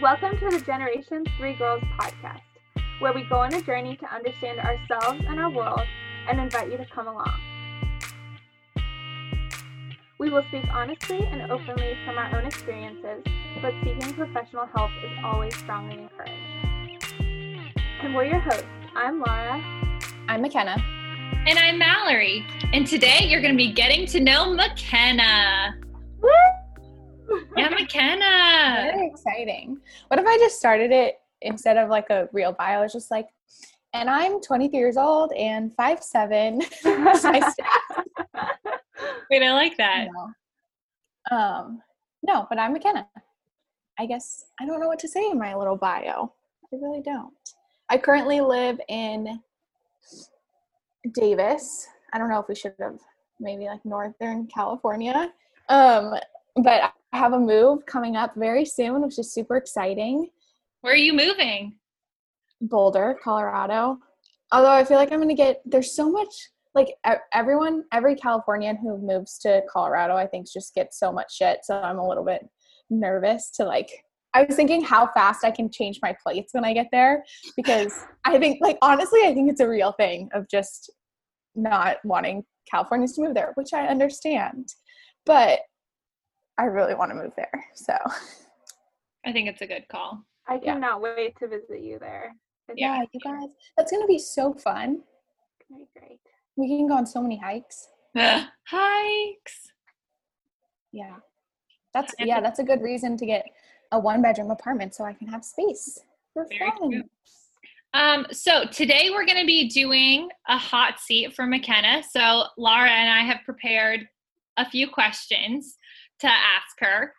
Welcome to the Generation 3 Girls podcast, where we go on a journey to understand ourselves and our world and invite you to come along. We will speak honestly and openly from our own experiences, but seeking professional help is always strongly encouraged. And we're your hosts. I'm Laura. I'm McKenna. And I'm Mallory. And today you're going to be getting to know McKenna. Woo! Yeah, McKenna. Very exciting. What if I just started it instead of like a real bio? It's just like, and I'm 23 years old and 5'7. Wait, I like that. No. Um, no, but I'm McKenna. I guess I don't know what to say in my little bio. I really don't. I currently live in Davis. I don't know if we should have maybe like Northern California. Um, but I have a move coming up very soon, which is super exciting. Where are you moving? Boulder, Colorado. Although I feel like I'm going to get, there's so much, like everyone, every Californian who moves to Colorado, I think just gets so much shit. So I'm a little bit nervous to like, I was thinking how fast I can change my plates when I get there because I think, like, honestly, I think it's a real thing of just not wanting Californians to move there, which I understand. But I really want to move there. So I think it's a good call. I cannot yeah. wait to visit you there. yeah, yeah, you guys, that's gonna be so fun. Very great. We can go on so many hikes. hikes. Yeah, that's yeah, that's a good reason to get a one bedroom apartment so I can have space for Very fun. True. Um, so today we're going to be doing a hot seat for McKenna. So Laura and I have prepared a few questions to ask her,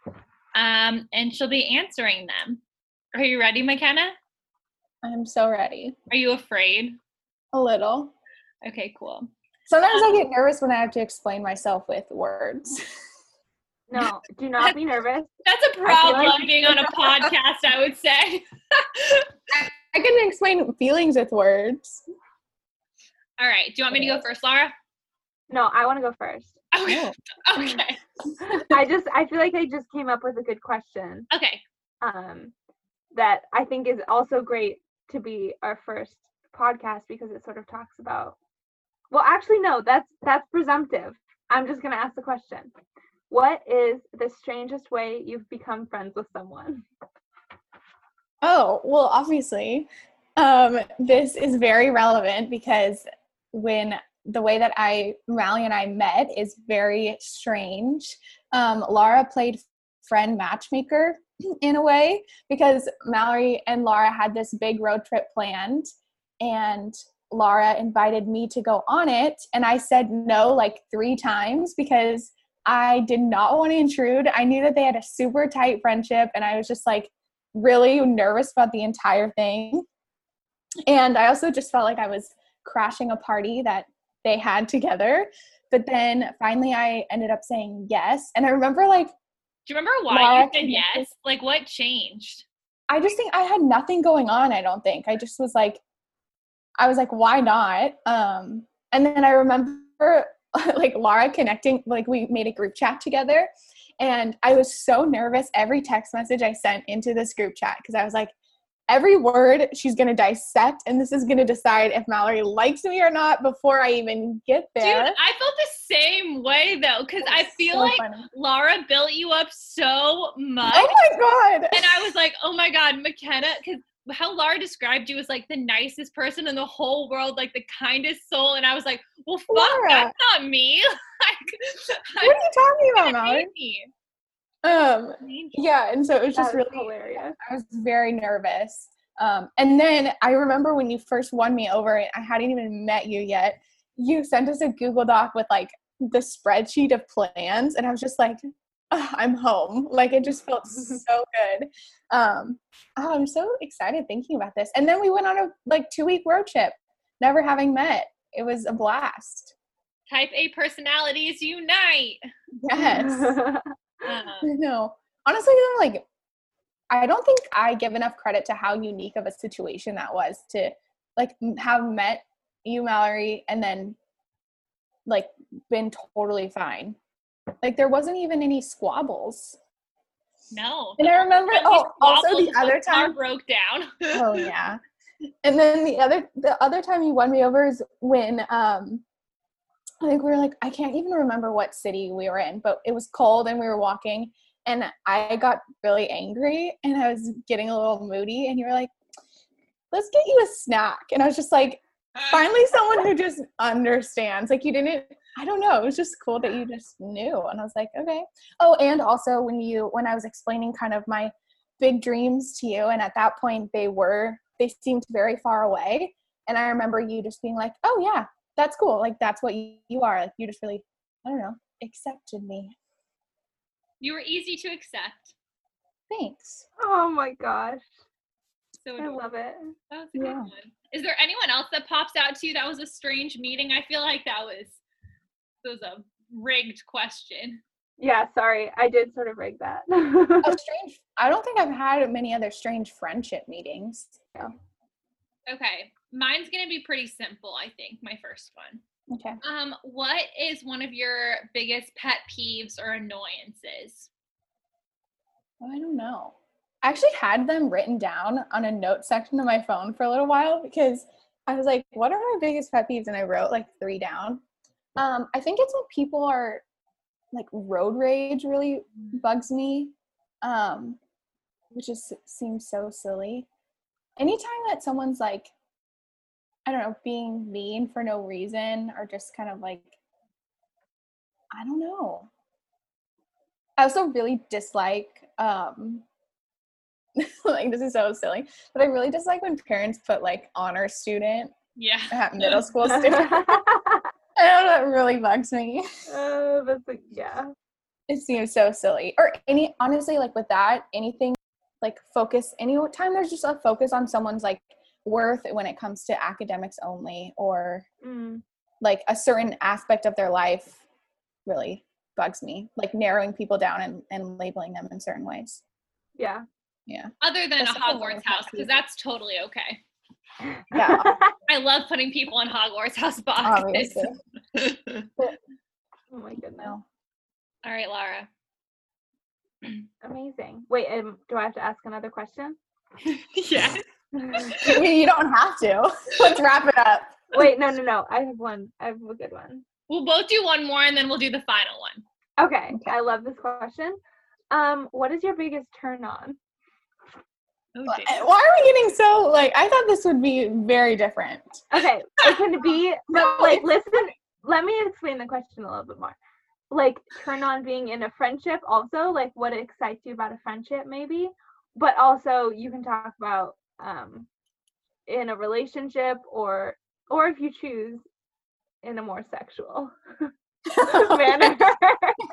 um, and she'll be answering them. Are you ready, McKenna? I'm so ready. Are you afraid? A little. Okay, cool. Sometimes um, I get nervous when I have to explain myself with words. No, do not be nervous. That's a problem like- being on a podcast, I would say. I can explain feelings with words. All right. Do you want me to go first, Laura? No, I want to go first. Okay. okay. I just I feel like I just came up with a good question. Okay. Um that I think is also great to be our first podcast because it sort of talks about well actually no, that's that's presumptive. I'm just gonna ask the question. What is the strangest way you've become friends with someone? Oh, well, obviously, um, this is very relevant because when the way that I Rally and I met is very strange. Um, Laura played friend matchmaker in a way because Mallory and Laura had this big road trip planned and Laura invited me to go on it and I said no like 3 times because I did not want to intrude. I knew that they had a super tight friendship and I was just like really nervous about the entire thing. And I also just felt like I was crashing a party that they had together. But then finally I ended up saying yes. And I remember like Do you remember why you said yes? Like what changed? I just think I had nothing going on, I don't think. I just was like I was like, why not? Um and then I remember like Laura connecting, like we made a group chat together. And I was so nervous every text message I sent into this group chat because I was like, every word she's going to dissect and this is going to decide if Mallory likes me or not before I even get there. Dude, I felt the same way though cuz I feel so like funny. Laura built you up so much. Oh my god. And I was like, "Oh my god, McKenna cuz how Laura described you as like the nicest person in the whole world, like the kindest soul, and I was like, "Well, fuck, Laura. that's not me." like, what are you talking about, Mallory? Um, yeah, and so it was just really hilarious. I was very nervous. Um, and then I remember when you first won me over, I hadn't even met you yet. You sent us a Google Doc with like the spreadsheet of plans, and I was just like, oh, I'm home. Like it just felt so good. Um, oh, I'm so excited thinking about this. And then we went on a like two week road trip, never having met. It was a blast. Type A personalities unite. Yes. uh-huh. No, honestly, like I don't think I give enough credit to how unique of a situation that was to like have met you, Mallory, and then like been totally fine. Like there wasn't even any squabbles. No. And I remember, oh, also the other until the car time. broke down. Oh yeah. And then the other the other time you won me over is when um I think we were like I can't even remember what city we were in, but it was cold and we were walking and I got really angry and I was getting a little moody and you were like, Let's get you a snack. And I was just like, finally someone who just understands. Like you didn't I don't know, it was just cool that you just knew. And I was like, okay. Oh, and also when you when I was explaining kind of my big dreams to you and at that point they were they seemed very far away and i remember you just being like oh yeah that's cool like that's what you, you are like you just really i don't know accepted me You were easy to accept. thanks Oh my gosh. So I love it. that was a good Yeah. one. Is there anyone else that pops out to you that was a strange meeting? I feel like that was that was a rigged question. Yeah, sorry. I did sort of rig that. a strange i don't think i've had many other strange friendship meetings Okay, mine's gonna be pretty simple. I think my first one. okay Um, what is one of your biggest pet peeves or annoyances? Oh, i don't know i actually had them written down on a note section of my phone for a little while because i was like what are my biggest pet peeves and i wrote like three down um i think it's when people are like road rage really bugs me um which just seems so silly anytime that someone's like i don't know being mean for no reason or just kind of like i don't know i also really dislike um like this is so silly but i really dislike when parents put like honor student Yeah. at middle school student i don't know it really bugs me uh, that's like, yeah. it seems so silly or any honestly like with that anything like focus any time there's just a focus on someone's like worth when it comes to academics only or Mm. like a certain aspect of their life really bugs me like narrowing people down and, and labeling them in certain ways Yeah. yeah Other than That's a Hogwarts house, because that's totally okay. Yeah. I love putting people in Hogwarts house boxes. oh my goodness. no. All right, laura Amazing. Wait, um, do I have to ask another question? yeah. you, you don't have to let's wrap it up Wait, no, no, no. I have one. I have a good one. We'll both do one more and then we'll do the final one. Okay. Okay. I love this question. Um, what is your biggest turn on? Oh, Why are we getting so like? I thought this would be very different. Okay, it can be, but No, like, listen. Let me explain the question a little bit more. Like, turn on being in a friendship, also, like, what excites you about a friendship, maybe. But also, you can talk about um, in a relationship, or or if you choose, in a more sexual manner.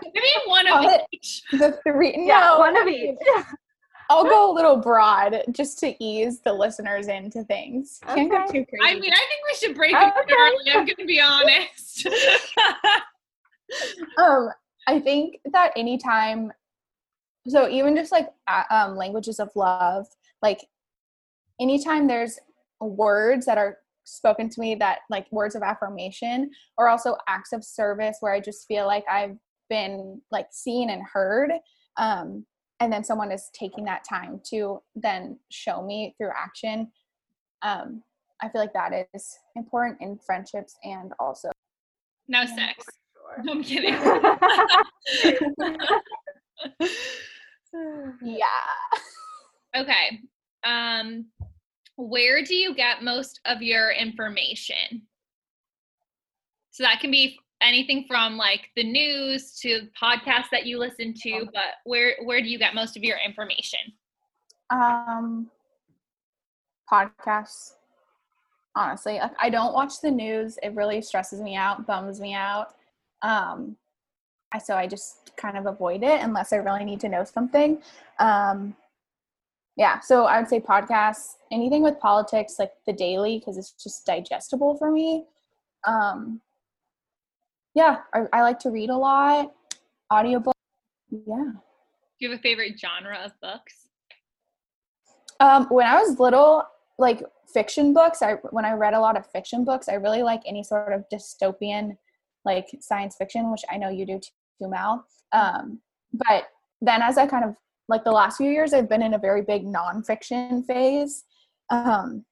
Maybe one of Call it- each. The three, yeah, no, one of each. I'll go a little broad just to ease the listeners into things. Can't go too crazy. I mean, I think we should break it Okay. early. I'm gonna be honest. um, I think that anytime, so even just like uh, um, languages of love, like anytime there's words that are spoken to me that like words of affirmation or also acts of service where I just feel like I've been like seen and heard. Um, and then someone is taking that time to then show me through action. Um, I feel like that is important in friendships and also no sex. Sure. No, I'm kidding. yeah. okay. Um, where do you get most of your information? So that can be anything from like the news to podcasts that you listen to, but where where do you get most of your information? Um, podcasts. Honestly, like I don't watch the news. It really stresses me out, bums me out. Um, I so I just kind of avoid it unless I really need to know something. Um, yeah, so I would say podcasts, anything with politics, like the daily, because it's just digestible for me. Um, yeah, I, I like to read a lot. Audiobook. Yeah. Do you have a favorite genre of books? Um, when I was little, like fiction books, I when I read a lot of fiction books, I really like any sort of dystopian, like science fiction, which I know you do too, Mal. Um, but then as I kind of like the last few years I've been in a very big nonfiction phase. Um,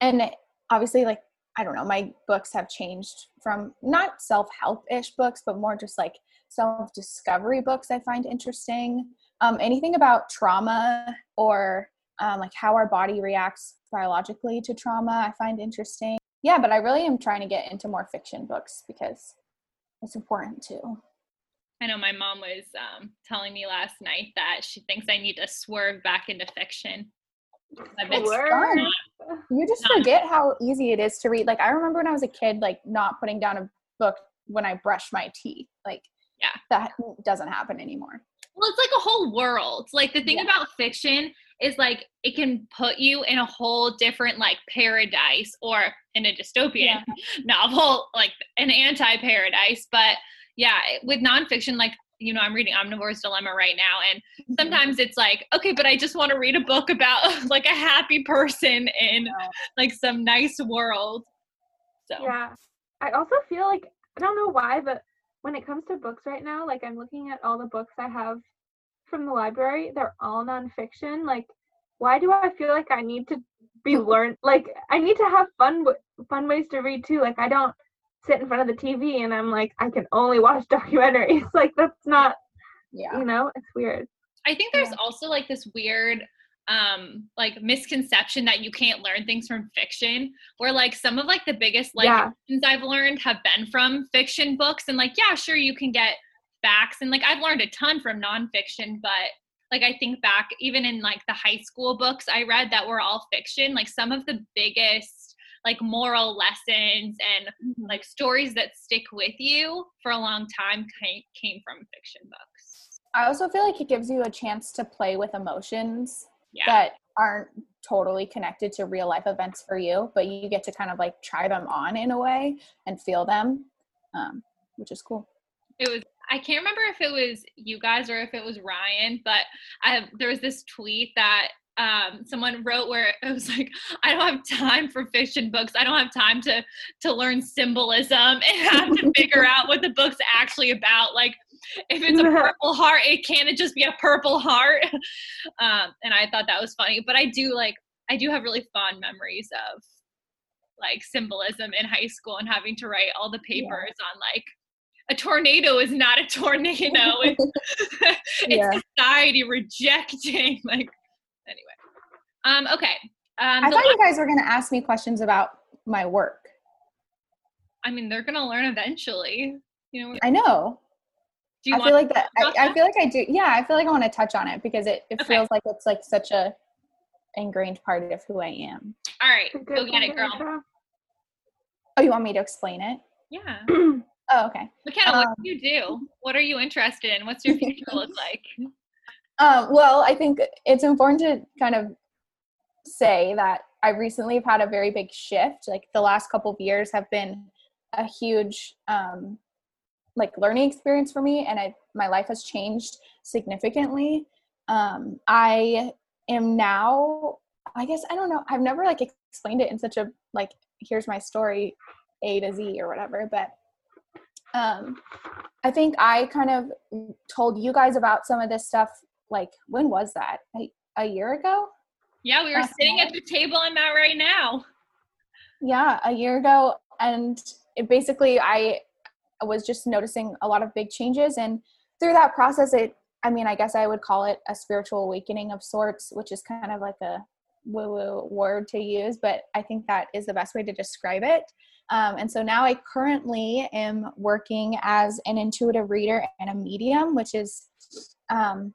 and obviously like I don't know, my books have changed from not self-help ish books, but more just like self-discovery books I find interesting. Um, anything about trauma or um, like how our body reacts biologically to trauma, I find interesting. Yeah, but I really am trying to get into more fiction books because it's important too. I know my mom was um, telling me last night that she thinks I need to swerve back into fiction. It's fun. You just forget how easy it is to read. Like I remember when I was a kid, like not putting down a book when I brush my teeth. Like yeah, that doesn't happen anymore. Well, it's like a whole world. Like the thing yeah. about fiction is like it can put you in a whole different like paradise or in a dystopian yeah. novel, like an anti-paradise. But yeah, with nonfiction, like you know, I'm reading Omnivore's Dilemma right now, and mm-hmm. sometimes it's like, okay, but I just want to read a book about like a happy person in like some nice world. So yeah, I also feel like I don't know why, but when it comes to books right now, like I'm looking at all the books I have from the library, they're all nonfiction. Like, why do I feel like I need to be learned? Like, I need to have fun, fun ways to read too. Like, I don't sit in front of the TV and I'm like, I can only watch documentaries. like that's not, yeah, you know, it's weird. I think there's yeah. also like this weird um like misconception that you can't learn things from fiction where like some of like the biggest like yeah. lessons i've learned have been from fiction books and like yeah sure you can get facts and like i've learned a ton from nonfiction but like i think back even in like the high school books i read that were all fiction like some of the biggest like moral lessons and mm-hmm. like stories that stick with you for a long time came from fiction books. I also feel like it gives you a chance to play with emotions yeah. that aren't totally connected to real life events for you, but you get to kind of like try them on in a way and feel them, um, which is cool. It was I can't remember if it was you guys or if it was Ryan, but I there was this tweet that um, someone wrote where it was like, I don't have time for fiction books. I don't have time to to learn symbolism and have to figure out what the book's actually about. Like, if it's a purple heart, it can't just be a purple heart. Um, and I thought that was funny. But I do like, I do have really fond memories of like symbolism in high school and having to write all the papers yeah. on like a tornado is not a tornado. It's, it's yeah. society rejecting like anyway. Um, okay. Um, I thought you guys were going to ask me questions about my work. I mean, they're going to learn eventually. You know. I know. Do you I feel like that. I, that. I, feel like I do. Yeah, I feel like I want to touch on it because it, it okay. feels like it's like such a ingrained part of who I am. All right, go get it, girl. Oh, you want me to explain it? Yeah. oh, okay. McKenna, um, what do you do? What are you interested in? What's your future look like? Um, well, I think it's important to kind of say that I recently have had a very big shift. Like the last couple of years have been a huge um, like learning experience for me, and I my life has changed significantly. Um, I am now, I guess I don't know. I've never like explained it in such a like here's my story A to Z or whatever, but um, I think I kind of told you guys about some of this stuff like when was that? A, a year ago? Yeah, we were sitting at the table I'm at right now. Yeah, a year ago. And it basically, I was just noticing a lot of big changes. And through that process, it, I mean, I guess I would call it a spiritual awakening of sorts, which is kind of like a woo woo word to use, but I think that is the best way to describe it. Um, and so now I currently am working as an intuitive reader and a medium, which is um,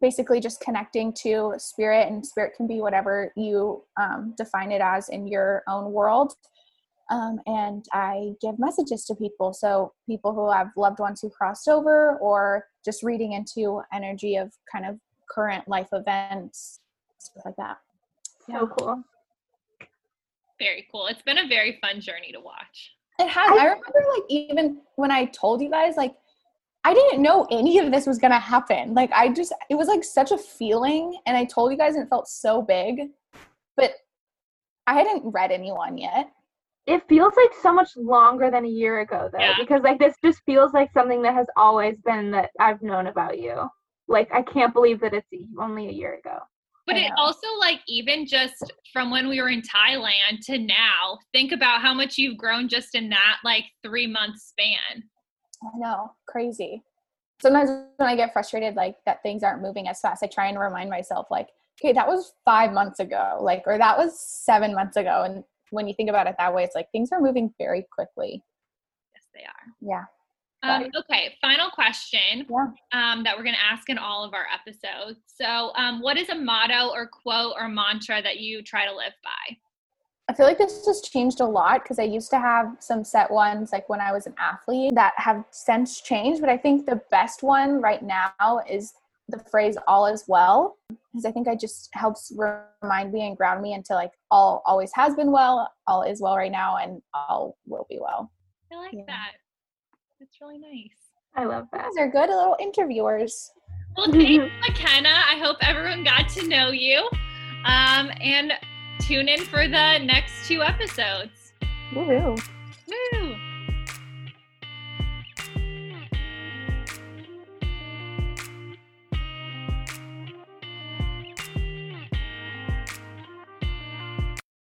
basically just connecting to spirit and spirit can be whatever you um, define it as in your own world. Um, and i give messages to people. So people who have loved ones who crossed over or just reading into energy of kind of current life events stuff like that. Yeah. so cool. Very cool. It's been a very fun journey to watch. It has. I remember like even when i told you guys like I didn't know any of this was gonna happen. Like I just it was like such a feeling and I told you guys and it felt so big. But I hadn't read anyone yet. It feels like so much longer than a year ago though, yeah. because like this just feels like something that has always been that I've known about you. like I can't believe that it's only a year ago. But it also like even just from when we were in Thailand to now, think about how much you've grown just in that like three month span. I know, crazy. Sometimes when I get frustrated, like that things aren't moving as fast, I try and remind myself, like, okay, that was five months ago, like, or that was seven months ago. And when you think about it that way, it's like things are moving very quickly. Yes, they are. Yeah. Um, okay, final question Yeah. um, that we're going to ask in all of our episodes. So, um, what is a motto or quote or mantra that you try to live by? I feel like this has changed a lot because I used to have some set ones like when I was an athlete that have since changed. But I think the best one right now is the phrase all is well because I think it just helps remind me and ground me into like all always has been well, all is well right now, and all will be well. I like Yeah. that. That's really nice. I love that. guys are good little interviewers. Well, thanks, McKenna. I hope everyone got to know you. Um, and tune in for the next two episodes. Woohoo. Woo!